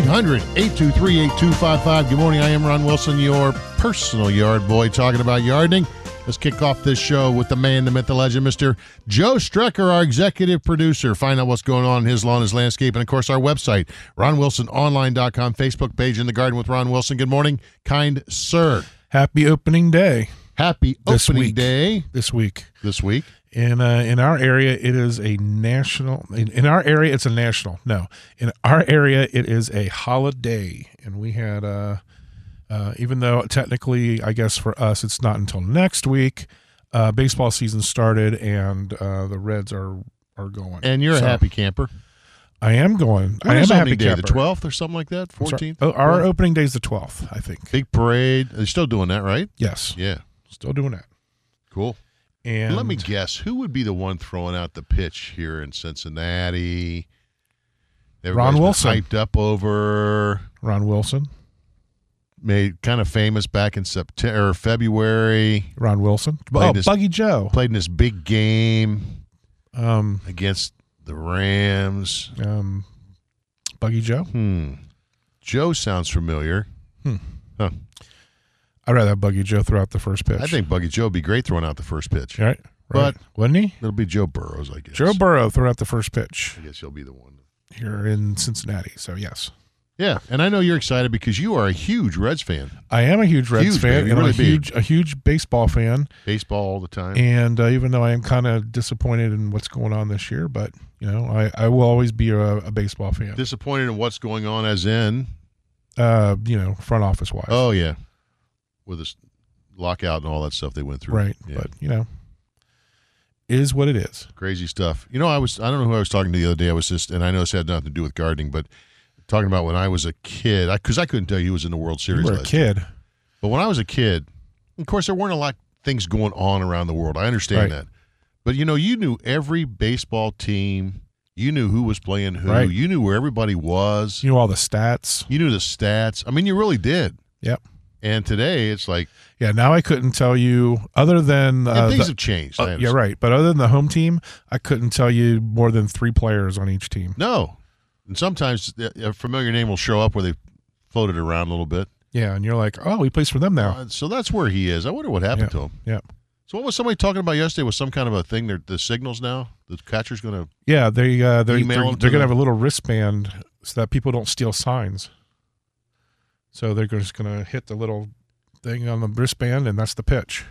Eight hundred eight two three eight two five five. Good morning. I am Ron Wilson, your personal yard boy, talking about yarding. Let's kick off this show with the man, the myth, the legend, Mr. Joe Strecker, our executive producer. Find out what's going on in his lawn, his landscape, and of course our website, ronwilsononline.com, Facebook page in the garden with Ron Wilson. Good morning, kind sir. Happy opening day Happy This opening week. day this week. this week. In uh, in our area, it is a national. In, in our area, it's a national. No, in our area, it is a holiday, and we had. Uh, uh, even though technically, I guess for us, it's not until next week. Uh, baseball season started, and uh, the Reds are are going. And you're So, a happy camper. I am going. When I am a happy day, camper. the 12th or something like that? 14th? Oh, our 12th? opening day is the twelfth, I think. Big parade. They're still doing that, right? Yes, Yeah. still doing that. Cool. And Let me guess, who would be the one throwing out the pitch here in Cincinnati? Everybody's been Wilson. hyped up over, Ron Wilson. made kind of famous back in September or February. Ron Wilson. Played oh, this- Buggy Joe. Played in this big game Um, against the Rams. um, Buggy Joe. Hmm. Joe sounds familiar. I'd rather have Buggy Joe throw out the first pitch. I think Buggy Joe would be great throwing out the first pitch. right, right. But- wouldn't he? It'll be Joe Burrows, I guess. Joe Burrow throw out the first pitch I guess he'll be the one. here in Cincinnati. So yes, Yeah, and I know you're excited because you are a huge Reds fan. I am a huge Reds Huge, fan and I'm really a huge a huge baseball fan. Baseball all the time. And uh, even though I am kind of disappointed in what's going on this year, but you know, I, I will always be a, a baseball fan. Disappointed in what's going on, as in, Uh, you know, front office wise. oh yeah, with this lockout and all that stuff they went through. right. Yeah. But you know, is what it is. crazy stuff. You know, I was I don't know who I was talking to the other day. I was just, and I know this had nothing to do with gardening, but talking about when I was a kid, because I, couldn't tell you who was in the World Series. You were a last year. kid. But when I was a kid, of course, there weren't a lot of things going on around the world. I understand Right. that. But, you know, you knew every baseball team. You knew who was playing who. Right. You knew where everybody was. You knew all the stats. You knew the stats. I mean, you really did. Yep. And today, it's like Yeah, now I couldn't tell you other than uh, things the- have changed. Uh, yeah, right. But other than the home team, I couldn't tell you more than three players on each team. No. And sometimes a familiar name will show up where they floated around a little bit. Yeah, and you're like, oh, he plays for them now. Uh, so that's where he is. I wonder what happened Yeah. to him. Yeah, So what was somebody talking about yesterday? Was some kind of a thing? They're, the signals now. The catcher's going to. yeah. They uh, they're they're, they're gonna have a little wristband so that people don't steal signs. So they're just gonna hit the little thing on the wristband, and that's the pitch.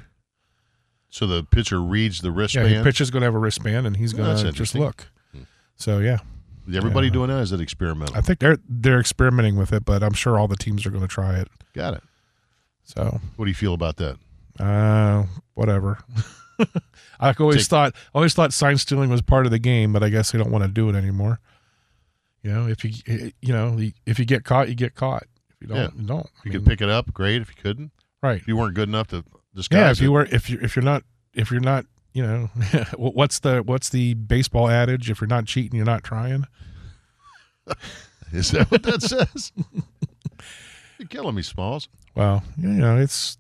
So the pitcher reads the Yeah, wristband. the pitcher's gonna have a wristband, and he's that's gonna just look. Hmm. So yeah, Is everybody Yeah. doing that? Is it experimental? I think they're they're experimenting with it, but I'm sure all the teams are going to try it. Got it. So What do you feel about that? uh, whatever. I always Take- thought always thought sign stealing was part of the game, but I guess they don't want to do it anymore. You know, if you you know if you get caught, you get caught. You don't, Yeah. you don't. If you I could pick it up, great. If you couldn't, right. if you weren't good enough to disguise Yeah, if you it, were if you if you're not if you're not you know what's the what's the baseball adage? If you're not cheating, you're not trying. is that what that says? You're killing me, Smalls. Well, you know, it's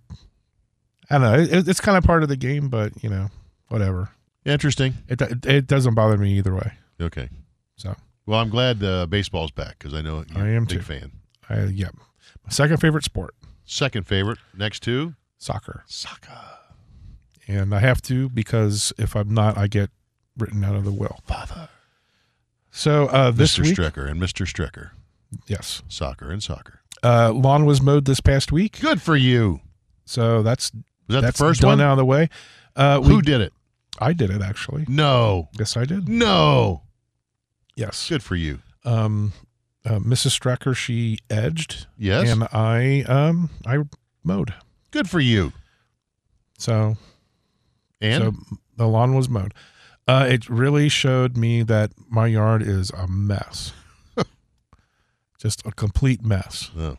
I don't know. It, it's kind of part of the game, but you know, whatever. Interesting. It it, it doesn't bother me either way. Okay. So Well, I'm glad uh, baseball's back because I know you're I am a big too. fan. I yeah, my second favorite sport, Second favorite, next to soccer, soccer. and I have to because if I'm not, I get written out of the will. Father. So uh, this Mr. week, Strecker and Mr. Strecker. yes, Soccer and soccer. uh, lawn was mowed this past week, Good for you. so that's Was that that's the first done one? out of the way. Uh, Who we, did it? I did it actually. No. Yes, I did. No. Yes. Good for you. Um, uh, Mrs. Strecker, she edged, Yes. and I um I mowed. Good for you. So And so the lawn was mowed. Uh, it really showed me that my yard is a mess, just a complete mess. Oh.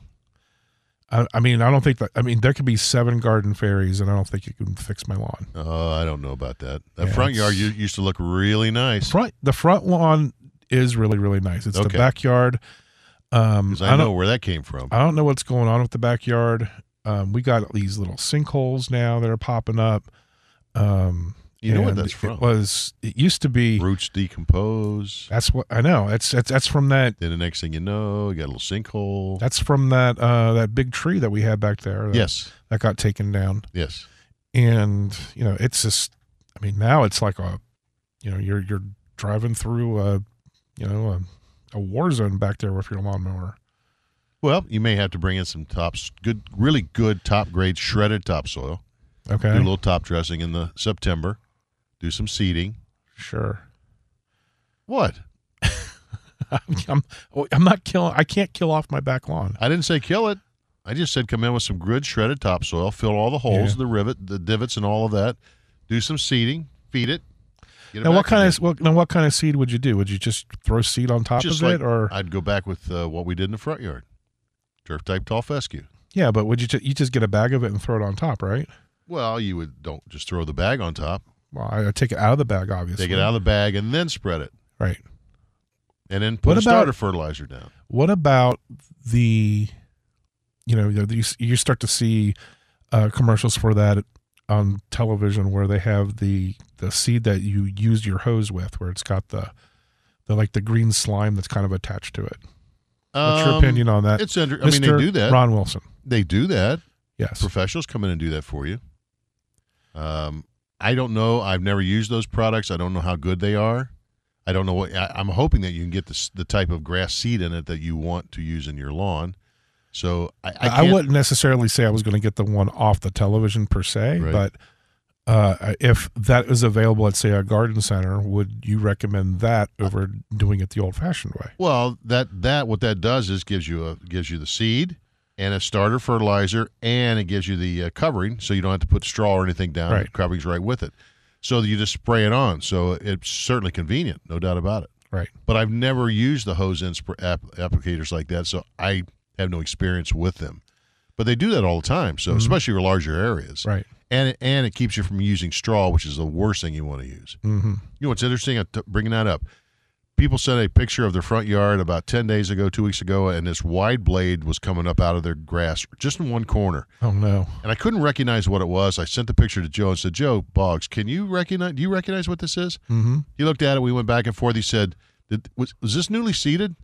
I, I mean, I don't think that. I mean, there could be seven garden fairies, and I don't think you can fix my lawn. Oh, I don't know about that. That Yeah, front yard used to look really nice. Front the front lawn is really really nice. It's the backyard. Um, I I don't know where that came from. I don't know what's going on with the backyard. Um, we got these little sinkholes now that are popping up. Um, You know what that's from. It was. It used to be. Roots decompose. That's what I know. That's that's that's from that. Then the next thing you know, you got a little sinkhole. That's from that uh, that big tree that we had back there. That, yes. that got taken down. Yes. And you know, it's just. I mean, now it's like a, you know, you're you're driving through a, you know, a, a war zone back there with your lawnmower. Well, you may have to bring in some tops, good, really good top grade shredded topsoil. Okay. Do a little top dressing in the September. Do some seeding. Sure. What? I'm I'm oh, not killing. I can't kill off my back lawn. I didn't say kill it. I just said come in with some good shredded topsoil, fill all the holes, Yeah. the rivet, the divots, and all of that. Do some seeding, feed it. Now, what kind of what, now what kind of seed would you do? Would you just throw seed on top Just of like it, or I'd go back with uh, what we did in the front yard, turf type tall fescue. yeah? But would you ju- you just get a bag of it and throw it on top, right? Well, you would don't just throw the bag on top. Well, I take it out of the bag, obviously. Take it out of the bag and then spread it, Right. and then put What a about- starter fertilizer down. What about the, you know, you, you- you start to see uh, commercials for that on television where they have the the seed that you used your hose with, where it's got the the like the green slime that's kind of attached to it. What's your Um, opinion on that? It's under. I mean, they do that. Ron Wilson. They do that. Yes. Professionals come in and do that for you. Um, I don't know. I've never used those products. I don't know how good they are. I don't know what. I, I'm hoping that you can get the s- the type of grass seed in it that you want to use in your lawn. So I, I, I, wouldn't necessarily say I was going to get the one off the television per se, Right. but uh, if that is available at say a garden center, would you recommend that over doing it the old-fashioned way? Well, that that what that does is gives you a gives you the seed and a starter fertilizer, and it gives you the uh, covering, so you don't have to put straw or anything down. Right. The covering's right with it, so you just spray it on. So it's certainly convenient, no doubt about it. Right. But I've never used the hose end spr- app- applicators like that, so I have no experience with them. But they do that all the time, so especially for larger areas, Right. and it, and it keeps you from using straw, which is the worst thing you want to use. Mm-hmm. You know what's interesting? I'm bringing that up. People sent a picture of their front yard about 10 days ago, two weeks ago, and this wide blade was coming up out of their grass just in one corner. Oh no. And I couldn't recognize what it was. I sent the picture to Joe and said, Joe Boggs, can you recognize, do you recognize what this is? Mm-hmm. He looked at it. We went back and forth. He said, Did, was, was this newly seeded?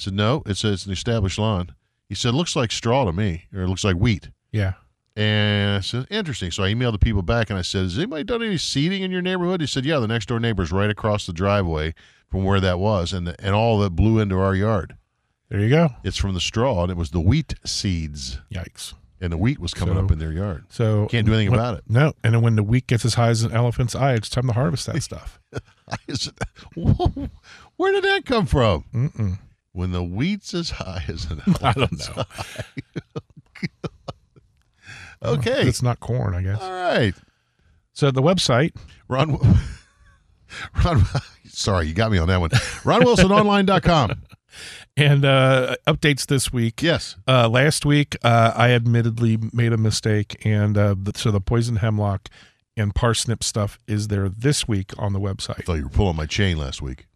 I said, no, it's, a, it's an established lawn. He said, looks like straw to me, or it looks like wheat. Yeah. And I said, interesting. So I emailed the people back and I said, has anybody done any seeding in your neighborhood? He said, yeah, the next door neighbor's right across the driveway from where that was. And, and all that blew into our yard. There you go. It's from the straw and it was the wheat seeds. Yikes. And the wheat was coming So- up in their yard. So Can't do anything when- about it. No. And then when the wheat gets as high as an elephant's eye, it's time to harvest that stuff. Where did that come from? Mm-mm. When the wheat's as high as an I don't know. Okay. It's not corn, I guess. All right. So the website, Ron, Ron, sorry, you got me on that one. RonWilsonOnline.com. and uh, updates this week. Yes. Uh, last week, uh, I admittedly made a mistake, and uh, the, so the poison hemlock and parsnip stuff is there this week on the I website. thought you were pulling my chain last week.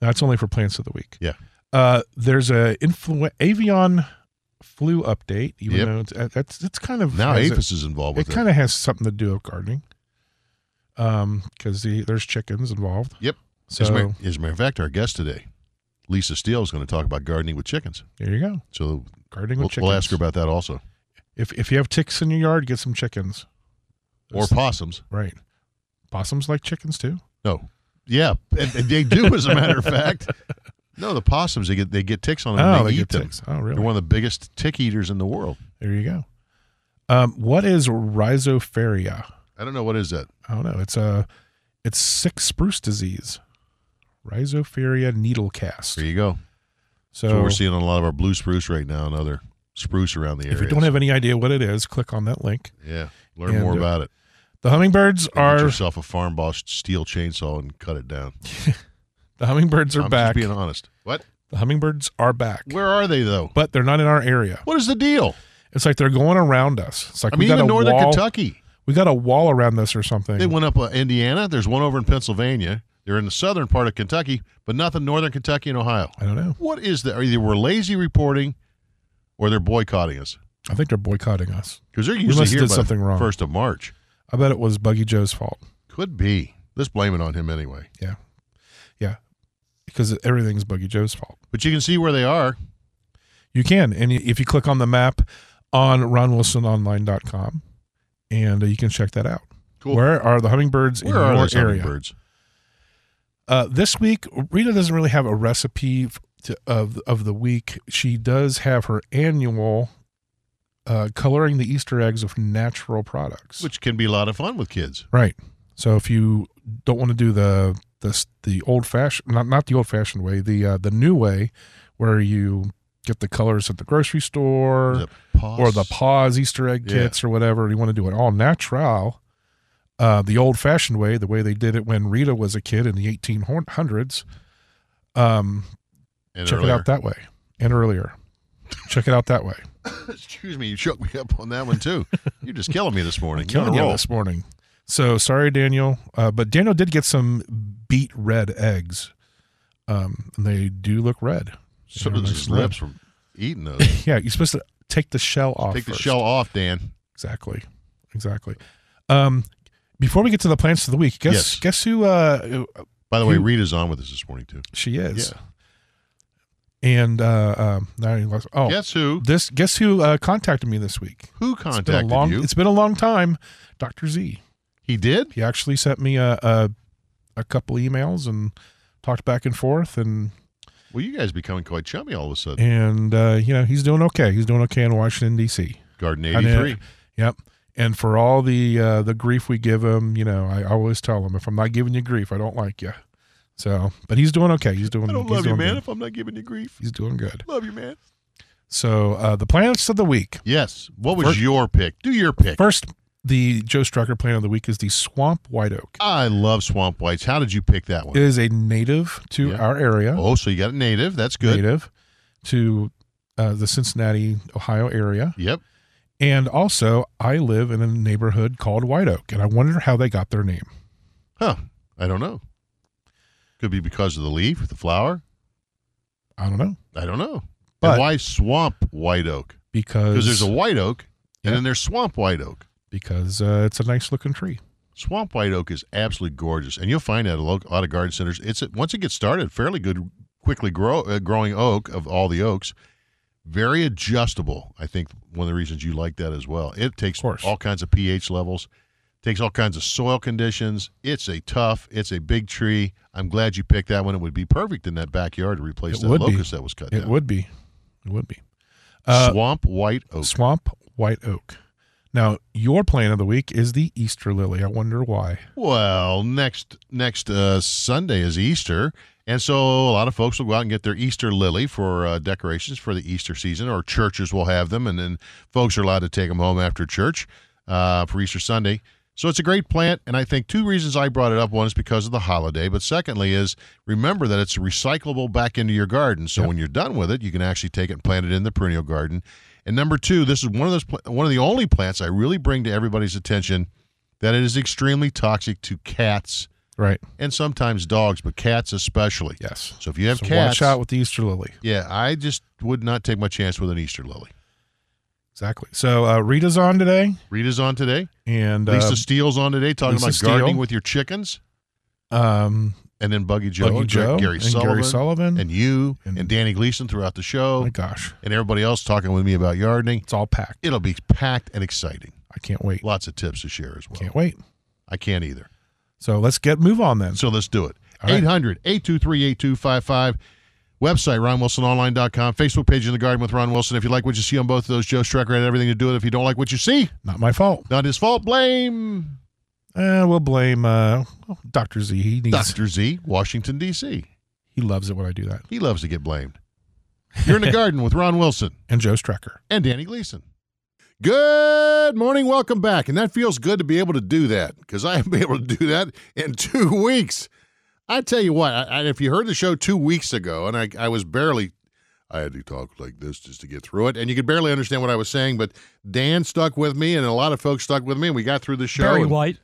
That's only for plants of the week. Yeah. Uh, there's a influ- avian flu update. Even Yep. though it's, uh, that's it's kind of Now has a- APHIS is involved it with it. kind of has something to do with gardening. Um, because the, there's chickens involved. Yep. So as, a matter, as a matter of fact, our guest today, Lisa Steele, is going to talk about gardening with chickens. there you go. So Gardening we'll, with chickens. we'll ask her about that also. if if you have ticks in your yard, get some chickens. Or Those- possums. right. Possums like chickens too. No. Yeah, and, and they do, as a matter of fact. No, the possums they get they get ticks on them. Oh, and they, they eat get them. ticks. Oh, really? They're one of the biggest tick eaters in the world. There you go. Um, what is rhizosphaera? I don't know what is that. I don't know. It's a it's sick spruce disease. Rhizosphaera needle cast. There you go. So, So we're seeing a lot of our blue spruce right now and other spruce around the area. if you don't have any idea what it is, click on that link. yeah, learn And, more uh, about it. The hummingbirds Get are yourself a Farm Boss Stihl chainsaw and cut it down. the hummingbirds are I'm back. just being honest. What? The hummingbirds are back, Where are they though? but they're not in our area. What is the deal? It's like they're going around us. It's like I we mean, got even a northern wall. Kentucky. We got a wall around us or something. They went up uh, Indiana. There's one over in Pennsylvania. They're in the southern part of Kentucky, but nothing northern Kentucky and Ohio. I don't know. What is that? Either we're lazy reporting, or they're boycotting us I think they're boycotting us. because they're usually here did by something wrong. first of March. I bet it was Buggy Joe's fault. Could be. Let's blame it on him anyway. Yeah, because everything's Buggy Joe's fault. But you can see where they are. You can, and if you click on the map on ronwilsononline.com, and uh, you can check that out. Cool. Where are the hummingbirds Where in your area? hummingbirds? Uh, this week, Rita doesn't really have a recipe to, of of the week. She does have her annual uh, coloring the Easter eggs with natural products. Which can be a lot of fun with kids. right. So if you don't want to do the the the old fashioned not not the old fashioned way, the uh, the new way, where you get the colors at the grocery store The or the PAAS Easter egg Yeah. kits or whatever. You want to do it all natural. Uh, the old fashioned way, the way they did it when Rita was a kid in the 1800s. Um, And check it out that way and earlier. check it out that way. Excuse me, you shook me up on that one too. You're just killing me this morning. Killing you on a roll. this morning. So sorry, Daniel. Uh, but Daniel did get some beet red eggs. Um, and they do look red. So nice lips from eating those. Yeah, you're supposed to take the shell off. Take the first. shell off, Dan. Exactly. Exactly. Um, before we get to the plants of the week, guess Yes. guess who uh, By the way, You- Rita's on with us this morning too. she is. Yeah. And uh, um, now oh, Guess who? this guess who uh, contacted me this week? Who It's contacted long. you? It's been a long time. Doctor Z. He did. He actually sent me a, a a couple emails and talked back and forth and Well, you guys becoming quite chummy all of a sudden. and uh, you know he's doing okay. He's doing okay in Washington D.C. Garden eighty three. Yep. And for all the uh, the grief we give him, you know, I always tell him if I'm not giving you grief, I don't like you. So, but he's doing okay. He's doing. I don't love you, man. good. If I'm not giving you grief, He's doing good. love you, man. So, uh, the plants of the week. Yes. What was First- your pick? Do your pick. First, the Joe Strecker plant of the week is the swamp white oak. I love swamp whites. How did you pick that one? It is a native to Yeah. our area. Oh, so you got a native. That's good. Native to uh, the Cincinnati, Ohio area. Yep. And also, I live in a neighborhood called White Oak, and I wonder how they got their name. Huh. I don't know. Could be because of the leaf, the flower. I don't know I don't know. But- and why swamp white oak? because there's a white oak, and Yeah. then there's swamp white oak. Because uh, it's a nice looking tree. Swamp white oak is absolutely gorgeous, and you'll find that at a lot of garden centers. It's a, once it gets started, fairly good, quickly grow uh, growing oak of all the oaks. Very adjustable. I think one of the reasons you like that as well. It takes all kinds of pH levels, takes all kinds of soil conditions. It's a tough. It's a big tree. I'm glad you picked that one. It would be perfect in that backyard to replace It that would be. locust that was cut It down. would be. It would be. Uh, Swamp white oak. Swamp white oak. Now, your plant of the week is the Easter lily. I wonder why. Well, next next uh, Sunday is Easter, And so a lot of folks will go out and get their Easter lily for uh, decorations for the Easter season, or churches will have them, and then folks are allowed to take them home after church uh, for Easter Sunday. So it's a great plant, and I think two reasons I brought it up: one is because of the holiday, but secondly is remember that it's recyclable back into your garden. So Yep. when you're done with it, you can actually take it and plant it in the perennial garden. And number two, this is one of those one of the only plants I really bring to everybody's attention that it is extremely toxic to cats Right. and sometimes dogs, but cats especially. Yes. So if you have So cats, watch out with the Easter lily. yeah, I just would not take my chance with an Easter lily. Exactly. So uh, Rita's on today, Rita's on today. and Lisa uh, Steele's on today, talking Lisa about Steele. gardening with your chickens. um, And then Buggy Joe, Buggy and Joe, Gary and Sullivan, Gary Sullivan, and you, and- and, Danny Gleason throughout the show, my gosh, and everybody else talking with me about gardening. it's all packed. It'll be packed and exciting. I can't wait. Lots of tips to share as well. Can't wait. I can't either. So let's get move on then. So let's do it. All right. 800 823 8255. Website, RonWilsonOnline.com. Facebook page in the garden with Ron Wilson. If you like what you see on both of those, Joe Strecker had everything to do with it. If you don't like what you see, Not my fault. not his fault. Blame Uh, we'll blame uh, Dr. Z. He needs. Dr. Z, Washington, D.C. He loves it when I do that. He loves to get blamed. You're in the garden with Ron Wilson And Joe Strecker. and Danny Gleason. Good morning. Welcome back. And that feels good to be able to do that because I haven't been able to do that in two weeks. I tell you what, I, I, if you heard the show two weeks ago, and I, I was barely, I had to talk like this just to get through it, and you could barely understand what I was saying, but Dan stuck with me, and a lot of folks stuck with me, and we got through the show. Barry and- White.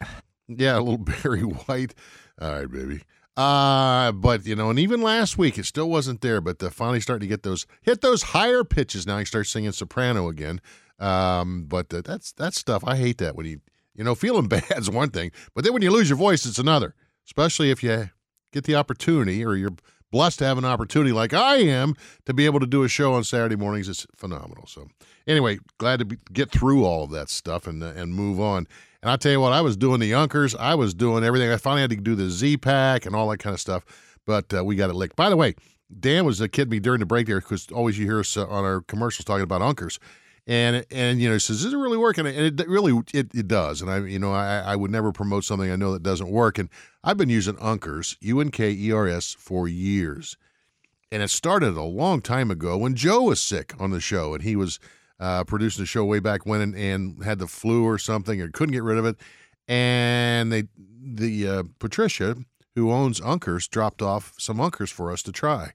yeah, a little Barry White. All right, baby. Uh, but you know, and even last week it still wasn't there, but uh, finally starting to get those hit those higher pitches. Now he starts singing soprano again. Um, but uh, that's that's stuff I hate that when you you know feeling bad's one thing, but then when you lose your voice, it's another. Especially if you get the opportunity or you're blessed to have an opportunity like I am to be able to do a show on Saturday mornings. It's phenomenal. So anyway, glad to be, get through all of that stuff and uh, and move on. And I tell you what, I was doing the Unkers, I was doing everything. I finally had to do the Z-Pak and all that kind of stuff, but uh, we got it licked. By the way, Dan was kidding me during the break there because always you hear us uh, on our commercials talking about Unkers. And and you know says is it really working? And it really it, it does. And I you know I I would never promote something I know that doesn't work. And I've been using Unkers U N K E R S for years, and it started a long time ago when Joe was sick on the show, and he was uh, producing the show way back when, and, and had the flu or something, or couldn't get rid of it. And they the uh, Patricia who owns Unkers dropped off some Unkers for us to try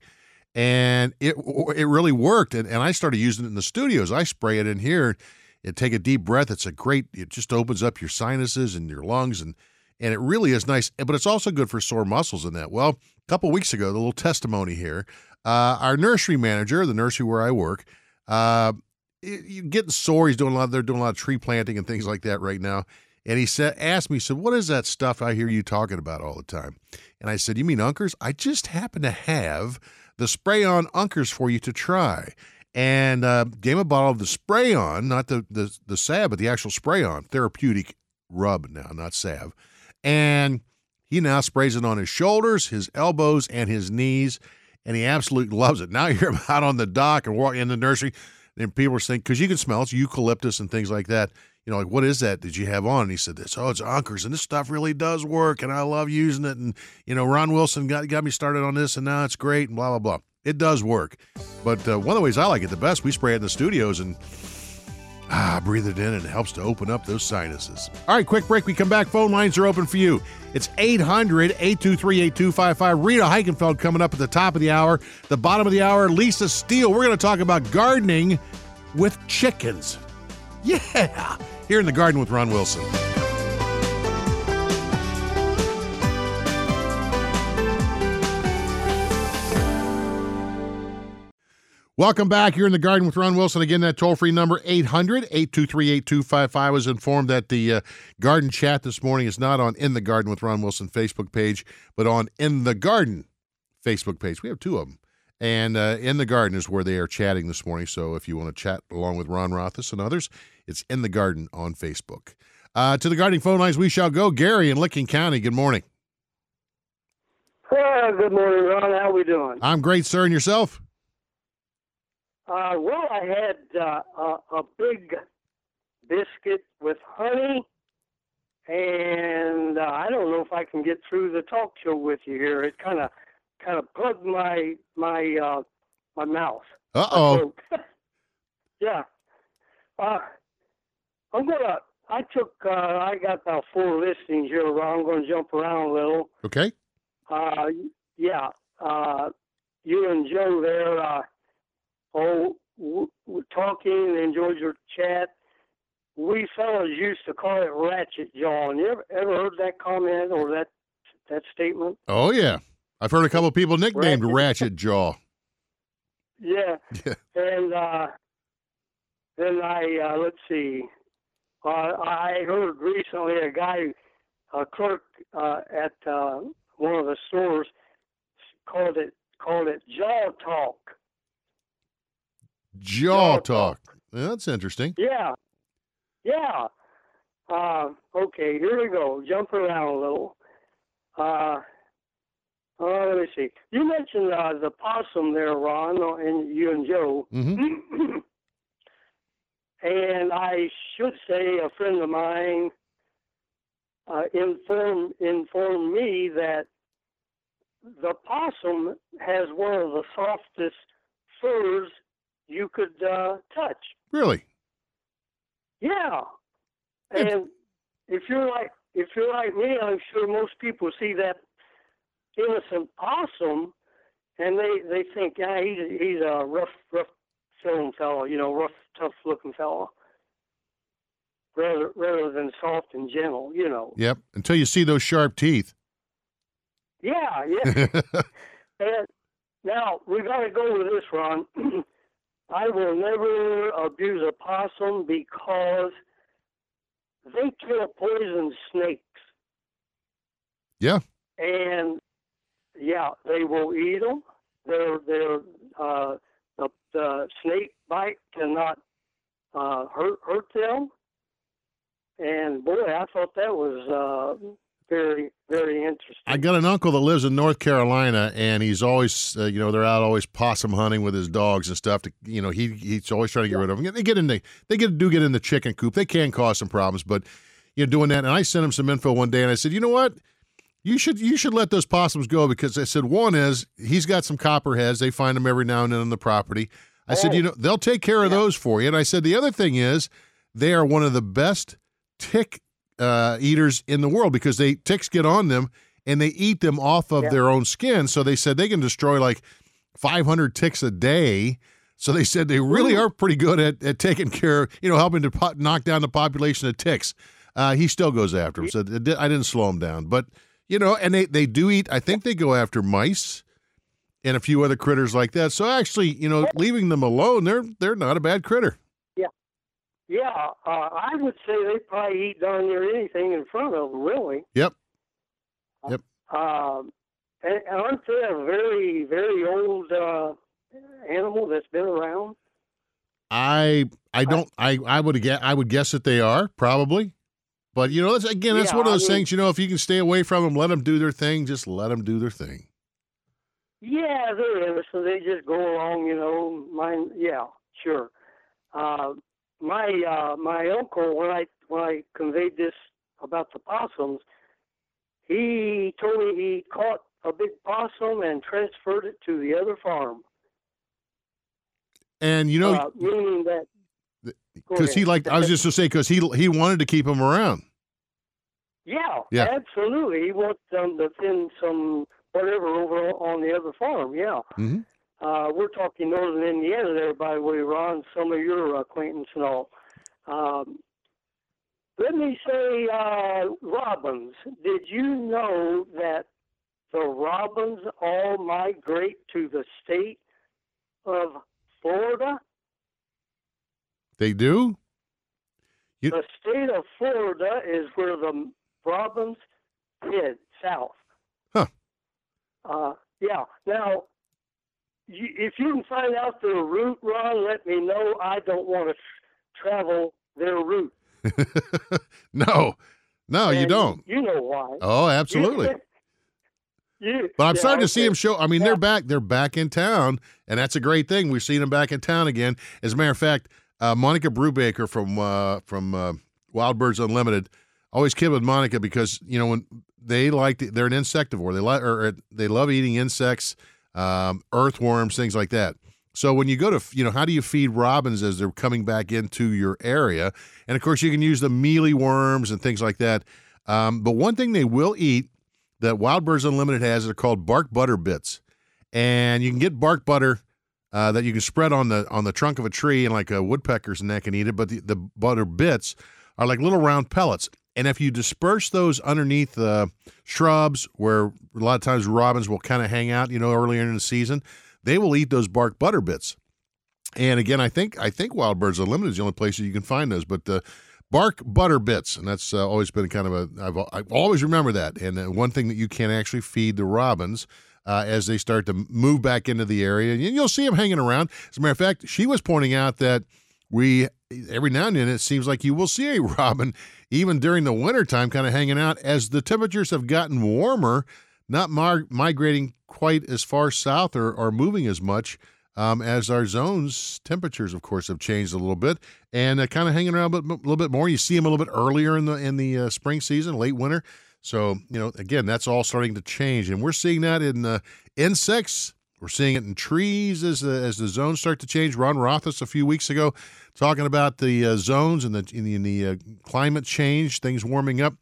and it it really worked. And, and I started using it in the studios. I spray it in here and take a deep breath. It's a great. It just opens up your sinuses and your lungs, and and it really is nice. But it's also good for sore muscles and that. Well, a couple weeks ago, the little testimony here. Uh, our nursery manager, the nursery where I work, uh, getting sore. He's doing a lot. They're doing a lot of tree planting and things like that right now. And he said, asked me, he said, "What is that stuff I hear you talking about all the time?" And I said, "You mean Unkers? I just happen to have the spray on Unkers for you to try." And uh, gave him a bottle of the spray on, not the, the the salve, but the actual spray on therapeutic rub now, not salve. And he now sprays it on his shoulders, his elbows, and his knees, and he absolutely loves it. Now you're out on the dock and walking in the nursery, and people are saying, because you can smell it's eucalyptus and things like that. You know, like, what is that that you have on? And he said, this, oh, it's Unkers, and this stuff really does work, and I love using it. And, you know, Ron Wilson got, got me started on this, and now it's great, and blah, blah, blah. It does work. But uh, one of the ways I like it the best, we spray it in the studios, and Ah, breathe it in and it helps to open up those sinuses. All right, quick break. We come back. Phone lines are open for you. It's 800 823 8255. Rita Heikenfeld coming up at the top of the hour. The bottom of the hour, Lisa Steele. We're going to talk about gardening with chickens. Yeah. Here in the garden with Ron Wilson. Welcome back. You're in the garden with Ron Wilson. Again, that toll free number 800 823 8255. I was informed that the uh, garden chat this morning is not on In the Garden with Ron Wilson Facebook page, but on In the Garden Facebook page. We have two of them. And uh, In the Garden is where they are chatting this morning. So if you want to chat along with Ron Rothfuss and others, it's In the Garden on Facebook. Uh, to the gardening phone lines we shall go. Gary in Licking County, good morning. Well, good morning, Ron. How we doing? I'm great, sir. And yourself? Uh, well, I had uh, a, a big biscuit with honey, and uh, I don't know if I can get through the talk show with you here. It kind of kind of plugged my my uh, my mouth. Uh oh. Yeah. Uh, I'm gonna. I took. Uh, I got about four listings here. I'm gonna jump around a little. Okay. Uh, yeah. Uh, you and Joe there. Uh, oh, w- w- talking. Enjoyed your chat. We fellas used to call it ratchet jaw. You ever, ever heard that comment or that that statement? Oh yeah. I've heard a couple of people nicknamed Ratchet. Ratchet Jaw. Yeah. Yeah. And uh, then I uh, let's see. Uh, I heard recently a guy, a clerk uh, at uh, one of the stores, called it called it jaw talk. Jaw Jaw talk. Yeah, that's interesting. Yeah, yeah. Uh, okay, here we go. Jump around a little. Uh, uh, let me see. You mentioned uh, the possum there, Ron, and you and Joe. hmm and I should say a friend of mine uh, informed informed me that the possum has one of the softest furs you could uh, touch. Really? Yeah, It's- and if you're like if you're like me, I'm sure most people see that innocent awesome, and they they think, yeah, he's a, he's a rough rough feeling fellow, you know, rough tough looking fellow, rather rather than soft and gentle, you know. Yep. Until you see those sharp teeth. Yeah, yeah. And now we got to go with this, Ron. I will never abuse a possum because they kill poison snakes. Yeah. And yeah, they will eat them. Their their uh, the the snake bite cannot uh, hurt hurt them. And boy, I thought that was uh, very very interesting. I got an uncle that lives in North Carolina, and he's always, uh, you know, they're out always possum hunting with his dogs and stuff. To, you know, he he's always trying to get rid of them. They get in the, they get do get in the chicken coop. They can cause some problems, but you know, doing that. And I sent him some info one day, and I said, you know what, you should you should let those possums go because I said one is he's got some copperheads. They find them every now and then on the property. I said, Oh. you know, they'll take care of those for you. And I said the other thing is they are one of the best tick uh, eaters in the world because they ticks get on them and they eat them off of Yeah. their own skin. So they said they can destroy like 500 ticks a day. So they said they really are pretty good at, at taking care, you know, helping to po- knock down the population of ticks. Uh, he still goes after them. So I didn't slow him down. But, you know, and they, they do eat, I think they go after mice and a few other critters like that. So actually, you know, leaving them alone, they're they're not a bad critter. Yeah, yeah. uh, I would say they probably eat darn near anything in front of them, really. Yep. Yep. Um, and and aren't they a very, very old uh, animal that's been around? I I don't I I would guess I would guess that they are probably, but you know that's again that's Yeah, one of I those mean- things. You know, if you can stay away from them, let them do their thing. Just let them do their thing. Yeah, they're innocent. They just go along, you know. Mine, yeah, sure. Uh, my uh, my uncle, when I when I conveyed this about the possums, he told me he caught a big possum and transferred it to the other farm. And you know, uh, meaning that because he liked. I was just to say because he he wanted to keep him around. Yeah, Yeah. absolutely. He wants them to thin some whatever over on the other farm. Yeah. Mhm. Uh, we're talking northern Indiana there, by the way, Ron. Some of your acquaintance and all. Um, let me say, uh, robins. Did you know that the robins all migrate to the state of Florida? They do. You- the state of Florida is where the robins head south. Huh. Uh, yeah. Now, you, if you can find out their route, Ron, let me know. I don't want to travel their route. no, no, you don't. You know why? Oh, absolutely. You- But I'm yeah, starting to see them show. I mean, Yeah. they're back. They're back in town, and that's a great thing. We've seen them back in town again. As a matter of fact, uh, Monica Brubaker from uh, from uh, Wild Birds Unlimited always kid with Monica because you know when they like to, they're an insectivore. They like or they love eating insects, um, earthworms, things like that. So when you go to, you know, how do you feed robins as they're coming back into your area? And of course, you can use the mealy worms and things like that. Um, but one thing they will eat that Wild Birds Unlimited has, they're called bark butter bits, and you can get bark butter uh, that you can spread on the on the trunk of a tree, and like a woodpecker's neck and eat it. But the, the butter bits are like little round pellets, and if you disperse those underneath the shrubs, where a lot of times robins will kind of hang out, you know, earlier in the season, they will eat those bark butter bits. And again, I think I think Wild Birds Unlimited is the only place that you can find those, but the bark butter bits, and that's uh, always been kind of a I've, I've always remember that. And uh, one thing that you can actually feed the robins uh, as they start to move back into the area. And you'll see them hanging around. As a matter of fact, she was pointing out that we every now and then it seems like you will see a robin even during the wintertime kind of hanging out as the temperatures have gotten warmer, not mar- migrating quite as far south or, or moving as much. Um, as our zones temperatures, of course, have changed a little bit, and uh, kind of hanging around a, bit, little bit more. You see them a little bit earlier in the in the uh, spring season, late winter. So, you know, again, that's all starting to change. And we're seeing that in uh, insects. We're seeing it in trees as the, as the zones start to change. Ron Rothfuss a few weeks ago talking about the uh, zones and the, in the, in the uh, climate change, things warming up.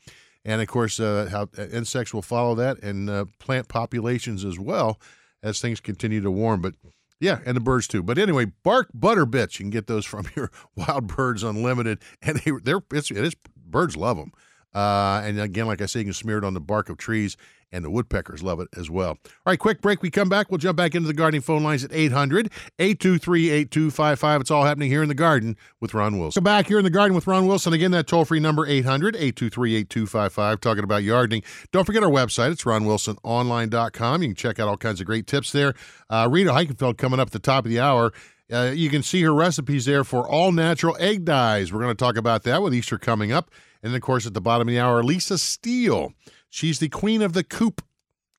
And of course, uh, how uh, insects will follow that and uh, plant populations as well as things continue to warm. But yeah, and the birds too. But anyway, bark butter bits. You can get those from your Wild Birds Unlimited, and they, they're it's, it is birds love them. Uh, and again, like I say, you can smear it on the bark of trees, and the woodpeckers love it as well. All right, quick break. We come back. We'll jump back into the gardening phone lines at 800 823 8255. It's all happening here in the garden with Ron Wilson. Come back here in the garden with Ron Wilson. Again, that toll free number 800 823 8255, talking about gardening. Don't forget our website. It's ronwilsononline.com. You can check out all kinds of great tips there. Uh, Rita Heikenfeld coming up at the top of the hour. Uh, you can see her recipes there for all natural egg dyes. We're going to talk about that with Easter coming up. And then, of course, at the bottom of the hour, Lisa Steele. She's the queen of the coop.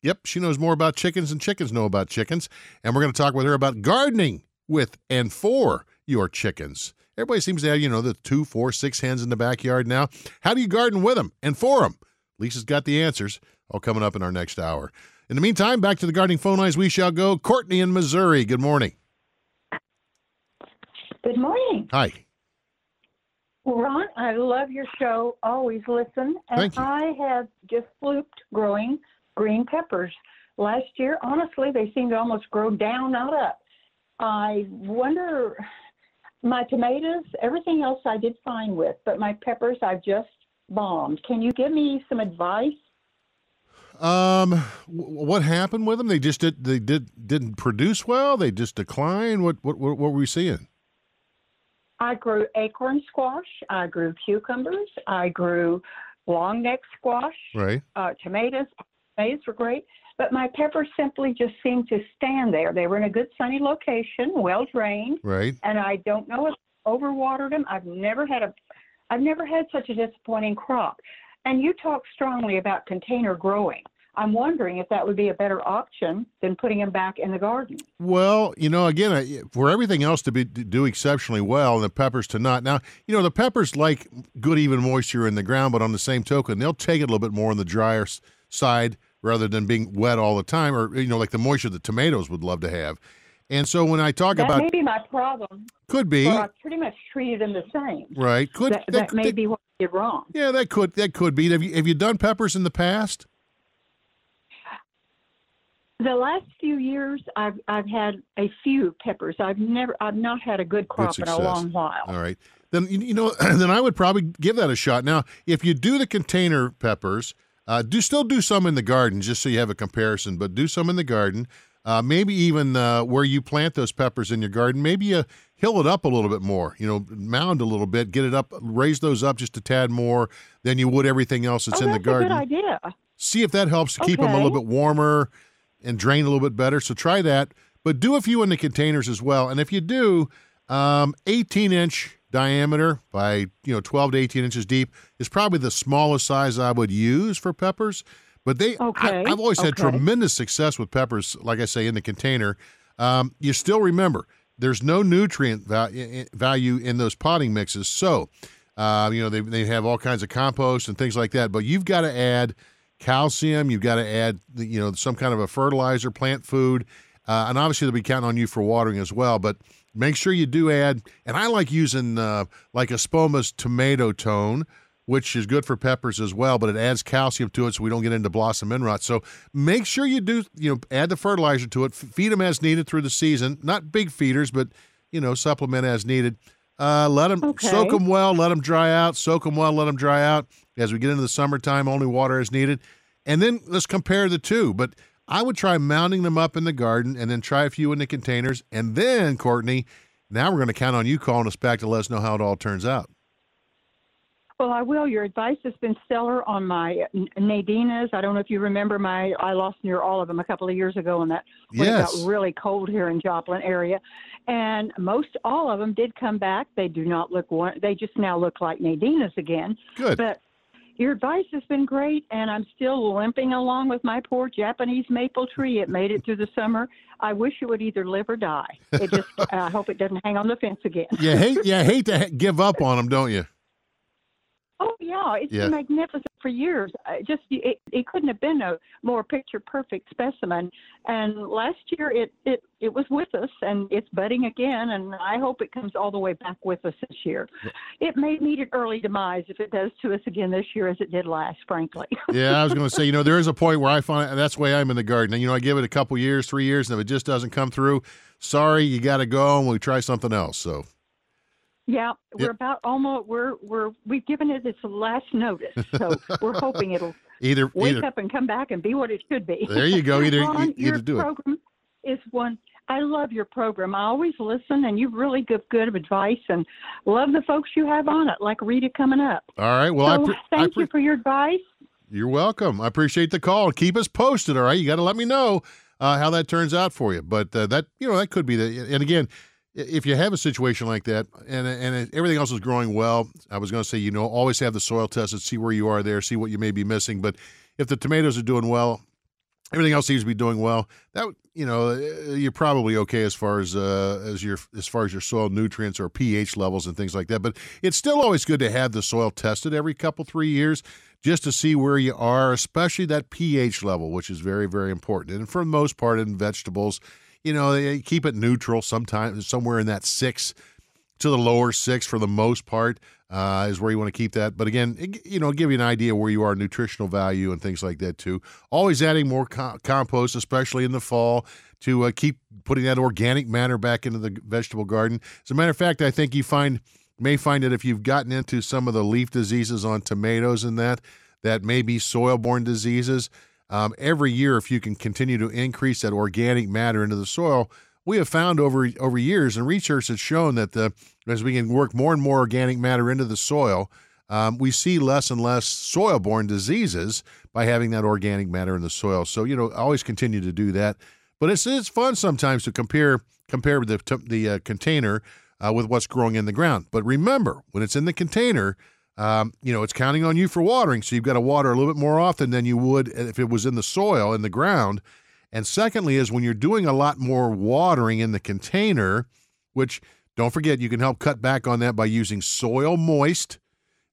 Yep, she knows more about chickens than chickens know about chickens. And we're going to talk with her about gardening with and for your chickens. Everybody seems to have, you know, the two, four, six hens in the backyard now. How do you garden with them and for them? Lisa's got the answers, all coming up in our next hour. In the meantime, back to the gardening phone lines we shall go. Courtney in Missouri, good morning. Good morning. Hi. Ron, I love your show. Always listen. And Thank you. I have just flooped growing green peppers. Last year, honestly, they seemed to almost grow down, not up. I wonder, my tomatoes, everything else I did fine with, but my peppers I've just bombed. Can you give me some advice? Um, what happened with them? They just did. They did didn't produce well. They just declined. What what, what were we seeing? I grew acorn squash. I grew cucumbers. I grew long neck squash. Right. Uh, tomatoes. Tomatoes were great, but my peppers simply just seemed to stand there. They were in a good sunny location, well drained, Right. and I don't know if I overwatered them. I've never had a, I've never had such a disappointing crop. And you talk strongly about container growing. I'm wondering if that would be a better option than putting them back in the garden. Well, you know, again, for everything else to be to do exceptionally well, and the peppers to not. Now, you know, the peppers like good even moisture in the ground, but on the same token, they'll take it a little bit more on the drier side rather than being wet all the time, or you know, like the moisture that tomatoes would love to have. And so when I talk that about maybe my problem. could be But I pretty much treated them the same. right, could that, that may be what I did wrong. yeah, that could that could be. Have you have you done peppers in the past? The last few years, I've I've had a few peppers. I've never, I've not had a good crop in a long while. All right. Then you you know then I would probably give that a shot. Now, if you do the container peppers, uh, do still do some in the garden just so you have a comparison, but do some in the garden. Uh, maybe even uh, where you plant those peppers in your garden, maybe you hill it up a little bit more. You know, mound a little bit, get it up, raise those up just a tad more than you would everything else that's oh, in that's the garden. a good idea. See if that helps to keep them a little bit warmer and drain a little bit better. So try that, but do a few in the containers as well. And if you do, um, 18 inch diameter by you know 12 to 18 inches deep is probably the smallest size I would use for peppers. But they, Okay, I, have always had tremendous success with peppers. Like I say, in the container, um, you still remember there's no nutrient val- i- i- value in those potting mixes. So, uh, you know they they have all kinds of compost and things like that. But you've got to add calcium. You've got to add, you know, some kind of a fertilizer, plant food, uh, and obviously they'll be counting on you for watering as well. But make sure you do add. And I like using uh, like Espoma's tomato tone, which is good for peppers as well, but it adds calcium to it, so we don't get into blossom end rot. So make sure you do, you know, add the fertilizer to it. Feed them as needed through the season. Not big feeders, but you know, supplement as needed. Uh, let them Okay. soak them well, let them dry out. Soak them well, let them dry out. As we get into the summertime, only water is needed, and then let's compare the two. But I would try mounting them up in the garden, and then try a few in the containers, and then Courtney. Now we're going to count on you calling us back to let us know how it all turns out. Well, I will. Your advice has been stellar on my Nandinas. I don't know if you remember my. I lost near all of them a couple of years ago, and that when Yes. it got really cold here in Joplin area, and most all of them did come back. They do not look one. They just now look like Nandinas again. Good. But your advice has been great, and I'm still limping along with my poor Japanese maple tree. It made it through the summer. I wish it would either live or die. It just. I hope it doesn't hang on the fence again. You hate, you hate to give up on them, don't you? Oh yeah, it's Yeah. magnificent for years. Just it, it couldn't have been a more picture perfect specimen. And last year it it it was with us, and it's budding again. And I hope it comes all the way back with us this year. It may meet an early demise if it does to us again this year as it did last. Frankly. Yeah, I was going to say, you know, there is a point where I find that's the way I'm in the garden. And, you know, I give it a couple years, three years, and if it just doesn't come through, sorry, you got to go and we try something else. So, Yeah, we're about almost we're we're we've given it its last notice, so we're hoping it'll either, wake either, up and come back and be what it should be. There you go. Either- Ron, either your do it. program is one. I love your program. I always listen, and you really give good advice, and love the folks you have on it, like Rita coming up. all right. Well, I, so pre- I thank pre- you for your advice. you're welcome. I appreciate the call. Keep us posted. All right. You got to let me know uh, how that turns out for you. But uh, that, you know, that could be the, and again, i- if you have a situation like that and and everything else is growing well, I was going to say, you know, always have the soil tested, see where you are there, see what you may be missing. But if the tomatoes are doing well, everything else seems to be doing well. That you know, uh, you're probably okay as far as uh, as your as far as your soil nutrients or pH levels and things like that. But it's still always good to have the soil tested every couple three years just to see where you are, especially that pH level, which is very very important. And for the most part, in vegetables, you know, they keep it neutral. Sometimes somewhere in that six to the lower six for the most part uh, is where you want to keep that. But again, it, you know, give you an idea where you are nutritional value and things like that too. Always adding more co- compost, especially in the fall, to uh, keep putting that organic matter back into the vegetable garden. As a matter of fact, I think you find may find that if you've gotten into some of the leaf diseases on tomatoes and that that may be soil-borne diseases. Um, every year, if you can continue to increase that organic matter into the soil, we have found over over years, and research has shown that the as we can work more and more organic matter into the soil, um, we see less and less soil-borne diseases by having that organic matter in the soil. So you know, always continue to do that. But it's it's fun sometimes to compare compare the the uh, container uh, with what's growing in the ground. But remember, when it's in the container, um, you know it's counting on you for watering, so you've got to water a little bit more often than you would if it was in the soil in the ground. And secondly, is when you're doing a lot more watering in the container, which don't forget you can help cut back on that by using Soil Moist,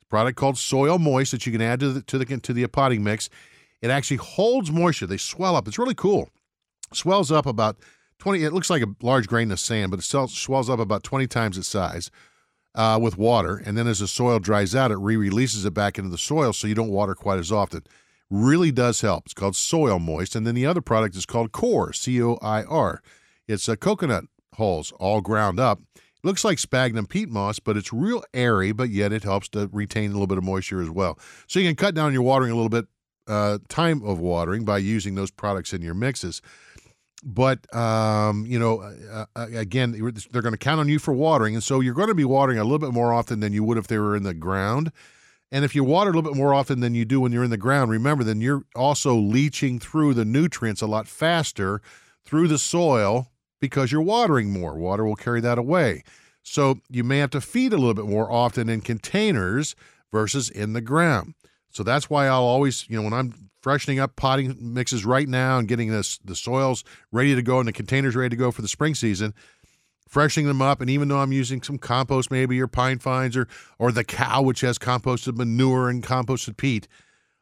a product called Soil Moist that you can add to the to the to the potting mix. It actually holds moisture; they swell up. It's really cool. Swells up about twenty. It looks like a large grain of sand, but it swells- up about twenty times its size uh, with water. And then as the soil dries out, it re-releases it back into the soil, so you don't water quite as often really does help. It's called Soil Moist. And then the other product is called Coir, C O I R. It's a coconut hulls all ground up. It looks like sphagnum peat moss, but it's real airy, but yet it helps to retain a little bit of moisture as well. So you can cut down your watering a little bit, uh, time of watering by using those products in your mixes. But um, you know, uh, uh, again, they're going to count on you for watering, and so you're going to be watering a little bit more often than you would if they were in the ground. And if you water a little bit more often than you do when you're in the ground, remember, then you're also leaching through the nutrients a lot faster through the soil because you're watering more. Water will carry that away. So you may have to feed a little bit more often in containers versus in the ground. So that's why I'll always, you know, when I'm freshening up potting mixes right now and getting this the soils ready to go and the containers ready to go for the spring season, freshening them up. And even though I'm using some compost, maybe or pine fines or or the cow, which has composted manure and composted peat,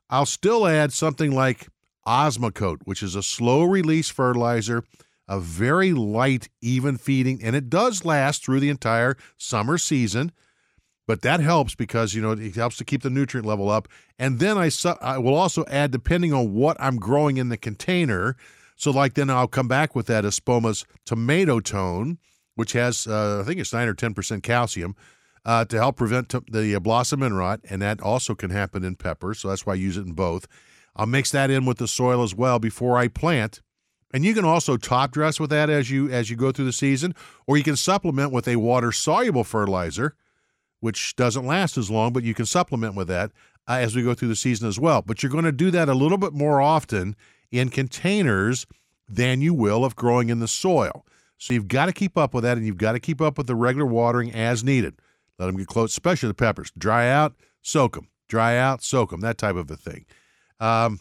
I'll still add something like Osmocote, which is a slow release fertilizer, a very light, even feeding, and it does last through the entire summer season. But that helps because you know it helps to keep the nutrient level up. And then I, su- I will also add, depending on what I'm growing in the container. So like then I'll come back with that Espoma's tomato tone, which has uh, I think it's nine or ten percent calcium uh, to help prevent t- the uh, blossom end rot, and that also can happen in peppers. So that's why I use it in both. I'll mix that in with the soil as well before I plant. And you can also top dress with that as you as you go through the season, or you can supplement with a water soluble fertilizer, which doesn't last as long, but you can supplement with that uh, as we go through the season as well. But you're going to do that a little bit more often in containers than you will if growing in the soil. So you've got to keep up with that, and you've got to keep up with the regular watering as needed. Let them get close, especially the peppers. Dry out, soak them. Dry out, soak them. That type of a thing. Um,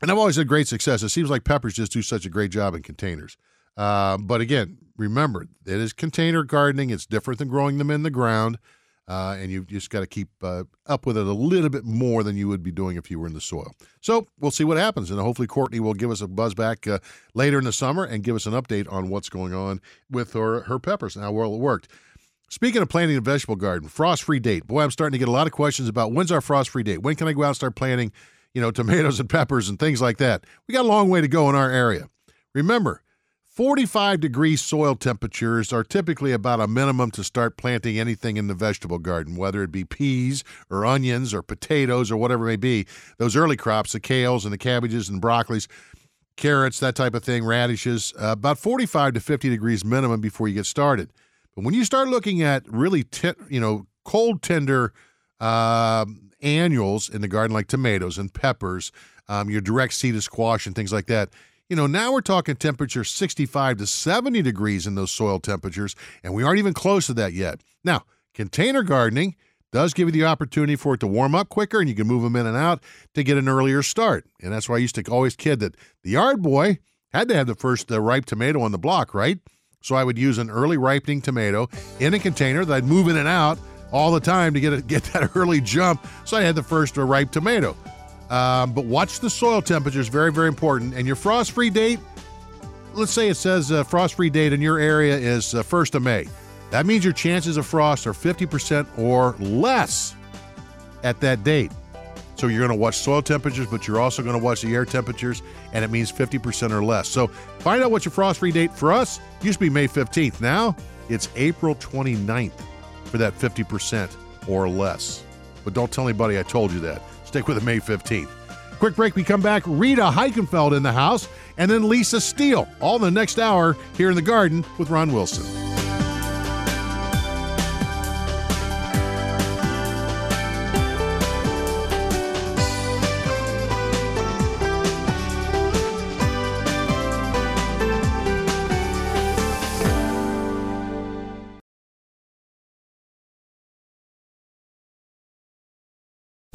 and I've always had great success. It seems like peppers just do such a great job in containers. Uh, but again, remember, it is container gardening. It's different than growing them in the ground. Uh, and you've just got to keep uh, up with it a little bit more than you would be doing if you were in the soil. So we'll see what happens, and hopefully Courtney will give us a buzz back uh, later in the summer and give us an update on what's going on with her her peppers and how well it worked. Speaking of planting a vegetable garden, frost-free date. Boy, I'm starting to get a lot of questions about when's our frost-free date. When can I go out and start planting, you know, tomatoes and peppers and things like that? We got a long way to go in our area. Remember, 45 degree soil temperatures are typically about a minimum to start planting anything in the vegetable garden, whether it be peas or onions or potatoes or whatever it may be. Those early crops, the kales and the cabbages and broccolis, carrots, that type of thing, radishes, uh, about 45 to 50 degrees minimum before you get started. But when you start looking at really, you know, cold tender uh, annuals in the garden, like tomatoes and peppers, um, your direct seed seeded squash and things like that, you know, now we're talking temperature 65 to 70 degrees in those soil temperatures, and we aren't even close to that yet. Now, container gardening does give you the opportunity for it to warm up quicker and you can move them in and out to get an earlier start. And that's why I used to always kid that the yard boy had to have the first uh, ripe tomato on the block, right? So I would use an early ripening tomato in a container that I'd move in and out all the time to get a, get that early jump. So I had the first uh, ripe tomato. Um, but watch the soil temperatures, very, very important. And your frost free date, let's say it says uh, frost free date in your area is uh, 1st of May. That means your chances of frost are 50% or less at that date. So you're going to watch soil temperatures, but you're also going to watch the air temperatures, and it means 50% or less. So find out what your frost free date for us used to be May 15th. Now it's April 29th for that 50% or less. But don't tell anybody I told you that. Stick with it May 15th. Quick break. We come back. Rita Heikenfeld in the house, and then Lisa Steele. All in the next hour here in the garden with Ron Wilson.